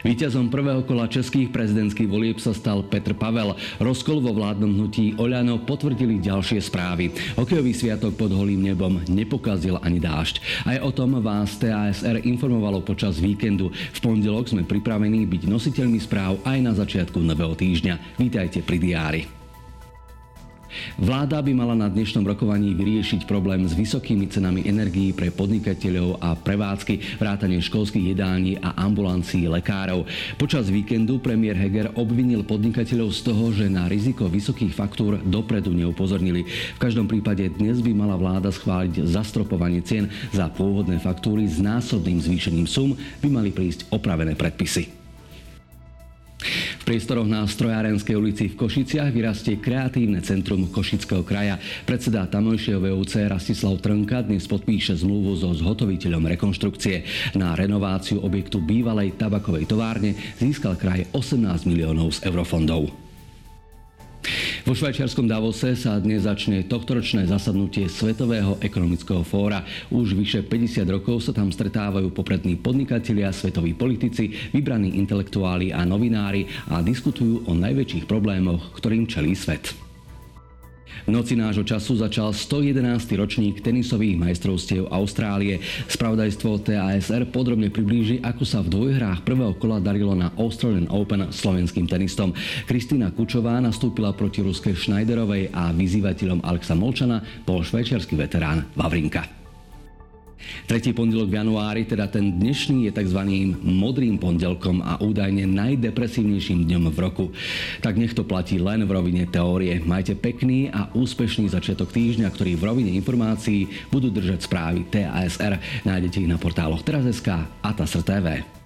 Výťazom prvého kola českých prezidentských volieb sa stal Petr Pavel. Rozkol vo vládnom hnutí Oľano potvrdili ďalšie správy. Hokejový sviatok pod holým nebom nepokazil ani dážď. Aj o tom vás TASR informovalo počas víkendu. V pondelok sme pripravení byť nositeľmi správ aj na začiatku nového týždňa. Vítajte pri diári. Vláda by mala na dnešnom rokovaní vyriešiť problém s vysokými cenami energií pre podnikateľov a prevádzky, vrátane školských jedální a ambulancií lekárov. Počas víkendu premiér Heger obvinil podnikateľov z toho, že na riziko vysokých faktúr dopredu neupozornili. V každom prípade dnes by mala vláda schváliť zastropovanie cien za pôvodné faktúry s násobným zvýšením sum by mali prísť opravené predpisy priestoroch na Strojárenskej ulici v Košiciach vyrastie kreatívne centrum Košického kraja. Predseda tamojšieho VUC Rastislav Trnka dnes podpíše zmluvu so zhotoviteľom rekonštrukcie. Na renováciu objektu bývalej tabakovej továrne získal kraj 18 miliónov z eurofondov. Vo švajčiarskom Davose sa dnes začne tohtoročné zasadnutie Svetového ekonomického fóra. Už vyše 50 rokov sa tam stretávajú poprední podnikatelia, svetoví politici, vybraní intelektuáli a novinári a diskutujú o najväčších problémoch, ktorým čelí svet. Noci nášho času začal 111. ročník tenisových majstrovstiev Austrálie. Spravodajstvo TASR podrobne priblíži, ako sa v dvojhrách prvého kola darilo na Australian Open slovenským tenistom. Kristýna Kučová nastúpila proti ruskej Schneiderovej a vyzývateľom Alexa Molčana bol švajčiarsky veterán Vavrinka. Tretí pondelok v januári, teda ten dnešný, je tzv. modrým pondelkom a údajne najdepresívnejším dňom v roku. Tak nech to platí len v rovine teórie. Majte pekný a úspešný začiatok týždňa, ktorý v rovine informácií budú držať správy TASR. Nájdete ich na portáloch teraz.sk a TASR TV.